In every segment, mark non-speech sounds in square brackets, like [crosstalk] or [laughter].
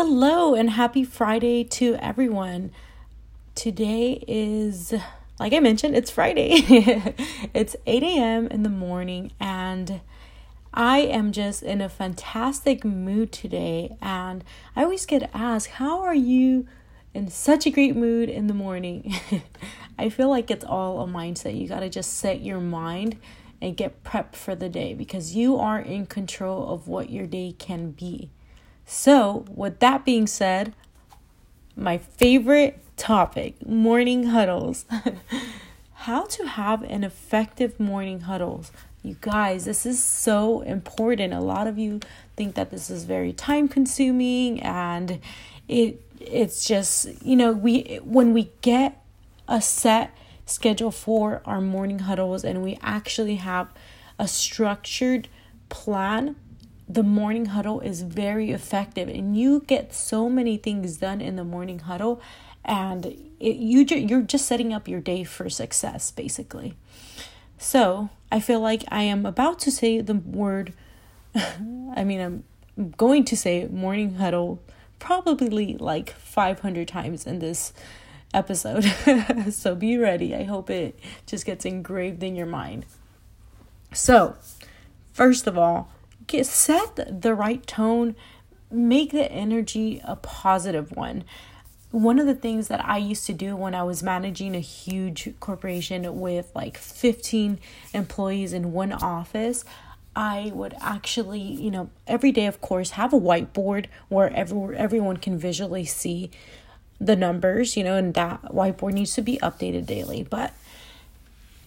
Hello and happy Friday to everyone. Today is, like I mentioned, it's Friday. [laughs] it's 8 a.m. in the morning, and I am just in a fantastic mood today. And I always get asked, How are you in such a great mood in the morning? [laughs] I feel like it's all a mindset. You got to just set your mind and get prepped for the day because you are in control of what your day can be. So, with that being said, my favorite topic morning huddles. [laughs] How to have an effective morning huddles. You guys, this is so important. A lot of you think that this is very time consuming and it it's just, you know, we when we get a set schedule for our morning huddles and we actually have a structured plan the morning huddle is very effective and you get so many things done in the morning huddle and it, you ju- you're just setting up your day for success basically. So i feel like i am about to say the word [laughs] i mean i'm going to say morning huddle probably like 500 times in this episode. [laughs] So be ready. I hope it just gets engraved in your mind. So first of all get set the right tone, make the energy a positive one. One of the things that I used to do when I was managing a huge corporation with like 15 employees in one office, I would actually, you know, every day, of course, have a whiteboard where every, everyone can visually see the numbers, you know, and that whiteboard needs to be updated daily. But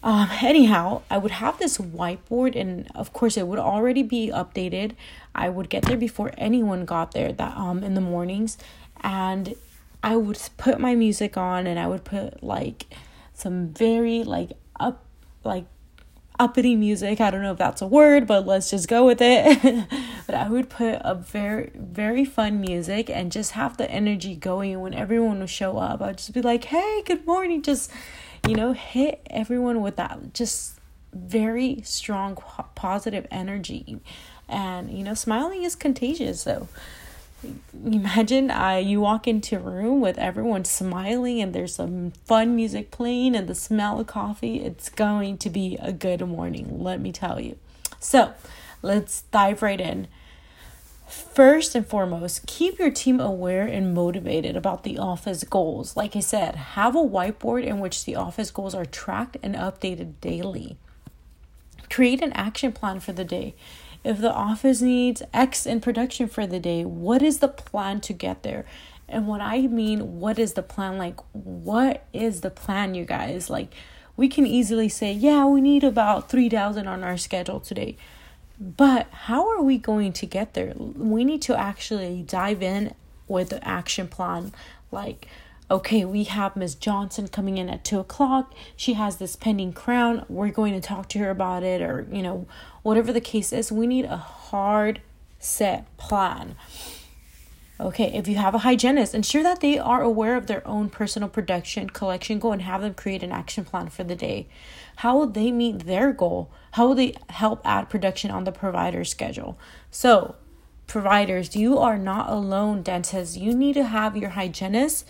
um, anyhow, I would have this whiteboard, and of course, it would already be updated. I would get there before anyone got there that um in the mornings, and I would put my music on, and I would put like some very like up like uppity music. I don't know if that's a word, but let's just go with it. [laughs] but I would put a very very fun music and just have the energy going when everyone would show up. I'd just be like, "Hey, good morning." Just you know, hit everyone with that just very strong positive energy. And you know, smiling is contagious. So imagine uh, you walk into a room with everyone smiling and there's some fun music playing and the smell of coffee. It's going to be a good morning, let me tell you. So let's dive right in. First and foremost, keep your team aware and motivated about the office goals. Like I said, have a whiteboard in which the office goals are tracked and updated daily. Create an action plan for the day. If the office needs X in production for the day, what is the plan to get there? And what I mean, what is the plan? Like, what is the plan, you guys? Like, we can easily say, yeah, we need about 3,000 on our schedule today but how are we going to get there? We need to actually dive in with the action plan. Like, okay, we have Miss Johnson coming in at two o'clock. She has this pending crown. We're going to talk to her about it, or, you know, whatever the case is. We need a hard set plan. Okay, if you have a hygienist, ensure that they are aware of their own personal production collection goal and have them create an action plan for the day. How will they meet their goal? How will they help add production on the provider's schedule? So, providers, you are not alone, dentists. You need to have your hygienist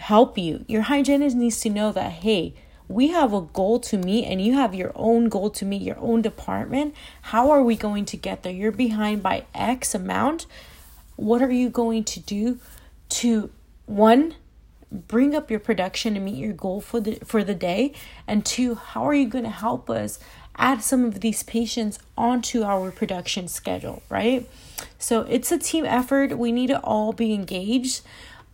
help you. Your hygienist needs to know that, hey, we have a goal to meet and you have your own goal to meet your own department. How are we going to get there? You're behind by X amount what are you going to do to one bring up your production and meet your goal for the for the day and two how are you going to help us add some of these patients onto our production schedule right so it's a team effort we need to all be engaged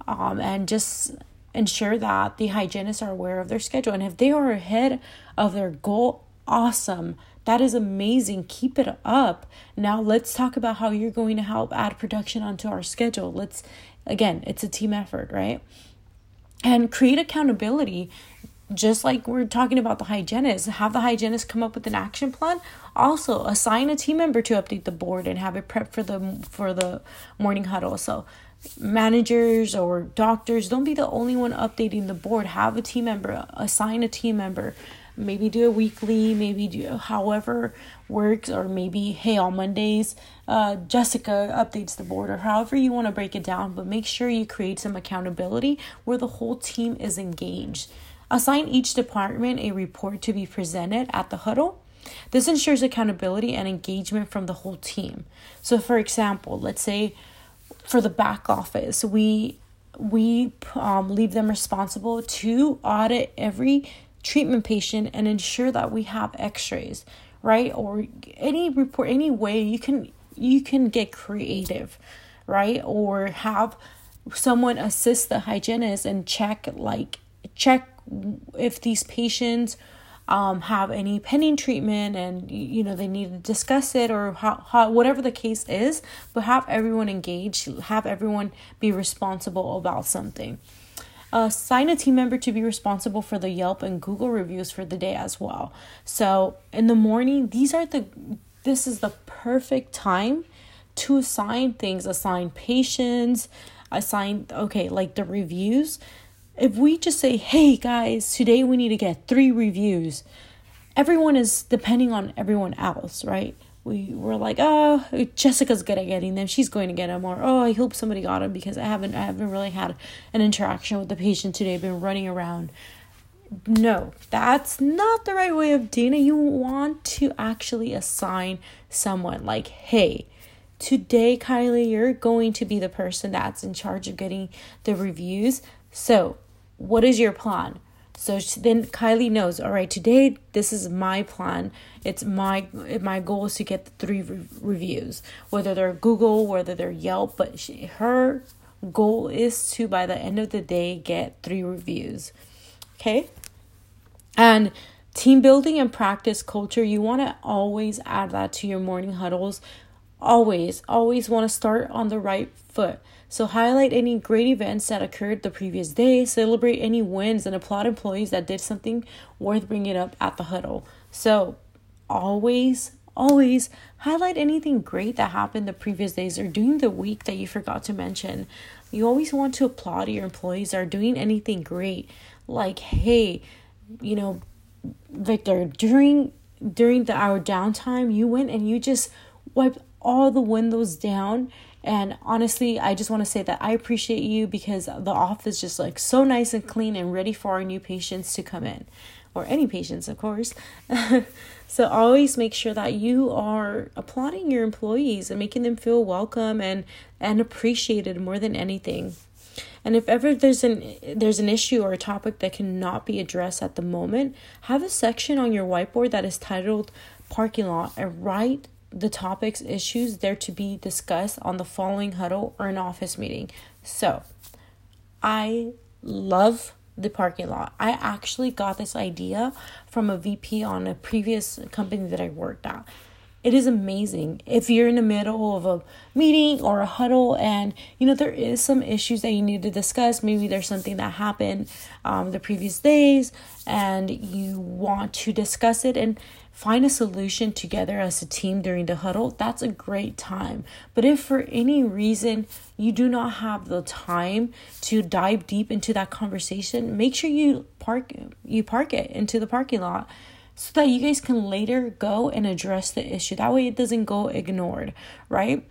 um, and just ensure that the hygienists are aware of their schedule and if they are ahead of their goal awesome that is amazing. Keep it up. Now let's talk about how you're going to help add production onto our schedule. Let's again, it's a team effort, right? And create accountability just like we're talking about the hygienist, have the hygienist come up with an action plan. Also, assign a team member to update the board and have it prep for the for the morning huddle. So, managers or doctors, don't be the only one updating the board. Have a team member, assign a team member maybe do it weekly, maybe do however works, or maybe, hey, on Mondays, uh, Jessica updates the board, or however you want to break it down. But make sure you create some accountability where the whole team is engaged. Assign each department a report to be presented at the huddle. This ensures accountability and engagement from the whole team. So, for example, let's say for the back office, we we um, leave them responsible to audit every treatment patient and ensure that we have x-rays right? Or any report any way you can you can get creative right? Or have someone assist the hygienist and check like check if these patients um, have any pending treatment and you know they need to discuss it or how, how whatever the case is but have everyone engaged have everyone be responsible about something. Assign a team member to be responsible for the yelp and google reviews for the day as well. So in the morning these are the this is the perfect time to assign things assign patients assign okay like the reviews if we just say, hey guys, today we need to get three reviews, everyone is depending on everyone else, right? We were like, oh, Jessica's good at getting them. She's going to get them. Or, oh, I hope somebody got them because I haven't, I haven't really had an interaction with the patient today. I've been running around. No, that's not the right way of doing it. You want to actually assign someone like, hey, today, Kylie, you're going to be the person that's in charge of getting the reviews. So what is your plan? So then Kylie knows, all right, today this is my plan. It's my my goal is to get the three re- reviews, whether they're Google, whether they're Yelp, but she, her goal is to by the end of the day get three reviews. Okay? And team building and practice culture, you want to always add that to your morning huddles. Always, always want to start on the right foot. So, highlight any great events that occurred the previous day, celebrate any wins, and applaud employees that did something worth bringing up at the huddle. So, always, always highlight anything great that happened the previous days or during the week that you forgot to mention. You always want to applaud your employees are doing anything great. Like, hey, you know, Victor, during during the our downtime, you went and you just wiped all the windows down and honestly, I just want to say that I appreciate you because the office is just like so nice and clean and ready for our new patients to come in, or any patients, of course. [laughs] so always make sure that you are applauding your employees and making them feel welcome and and appreciated more than anything. And if ever there's an there's an issue or a topic that cannot be addressed at the moment, have a section on your whiteboard that is titled parking lot and write the topics, issues there to be discussed on the following huddle or an office meeting. So, I love the parking lot. I actually got this idea from a VP on a previous company that I worked at. It is amazing. If you're in the middle of a meeting or a huddle and you know there is some issues that you need to discuss, maybe there's something that happened um, the previous days and you want to discuss it and find a solution together as a team during the huddle, that's a great time. But if for any reason you do not have the time to dive deep into that conversation, make sure you park you park it into the parking lot so that you guys can later go and address the issue. That way it doesn't go ignored, right?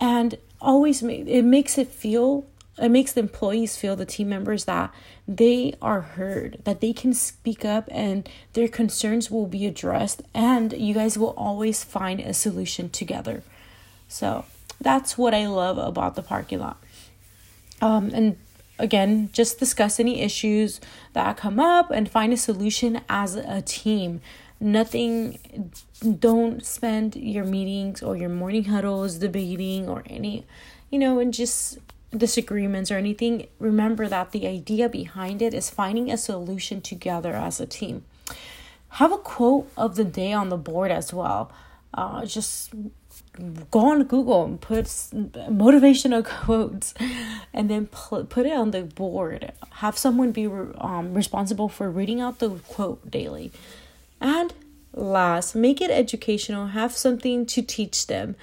And always make it makes it feel it makes the employees feel the team members that they are heard that they can speak up and their concerns will be addressed and you guys will always find a solution together so that's what i love about the parking lot um, and again just discuss any issues that come up and find a solution as a team nothing don't spend your meetings or your morning huddles debating or any you know and just disagreements or anything, remember that the idea behind it is finding a solution together as a team. Have a quote of the day on the board as well. Uh, just go on Google and put motivational [laughs] quotes and then pl- put it on the board. Have someone be re- um, responsible for reading out the quote daily. And last, make it educational. Have something to teach them.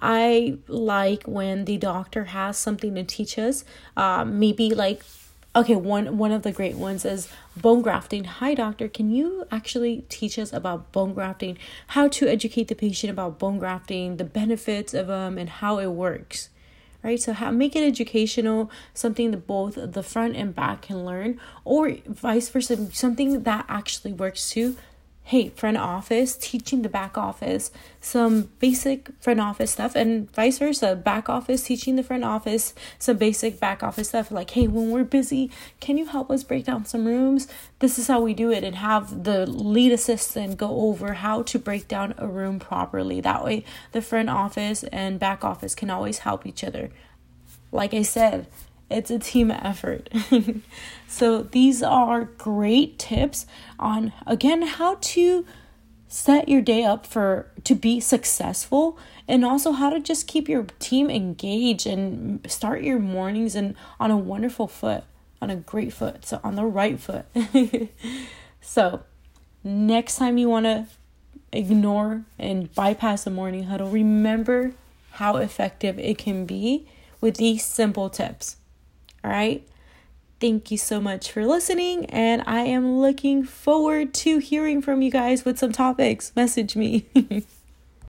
I like when the doctor has something to teach us, um, maybe like okay one one of the great ones is bone grafting. Hi doctor. Can you actually teach us about bone grafting? How to educate the patient about bone grafting the benefits of them and how it works right? So how make it educational something that both the front and back can learn or vice versa something that actually works too hey, front office, teaching the back office some basic front office stuff, and vice versa, back office, teaching the front office some basic back office stuff. Like, hey, when we're busy, can you help us break down some rooms? This is how we do it, and have the lead assistant go over how to break down a room properly. That way, the front office and back office can always help each other. Like I said, it's a team effort. [laughs] so these are great tips on again how to set your day up for to be successful and also how to just keep your team engaged and start your mornings and on a wonderful foot, on a great foot, so on the right foot. [laughs] so, next time you want to ignore and bypass the morning huddle, remember how effective it can be with these simple tips. All right. Thank you so much for listening, and I am looking forward to hearing from you guys with some topics. Message me. [laughs]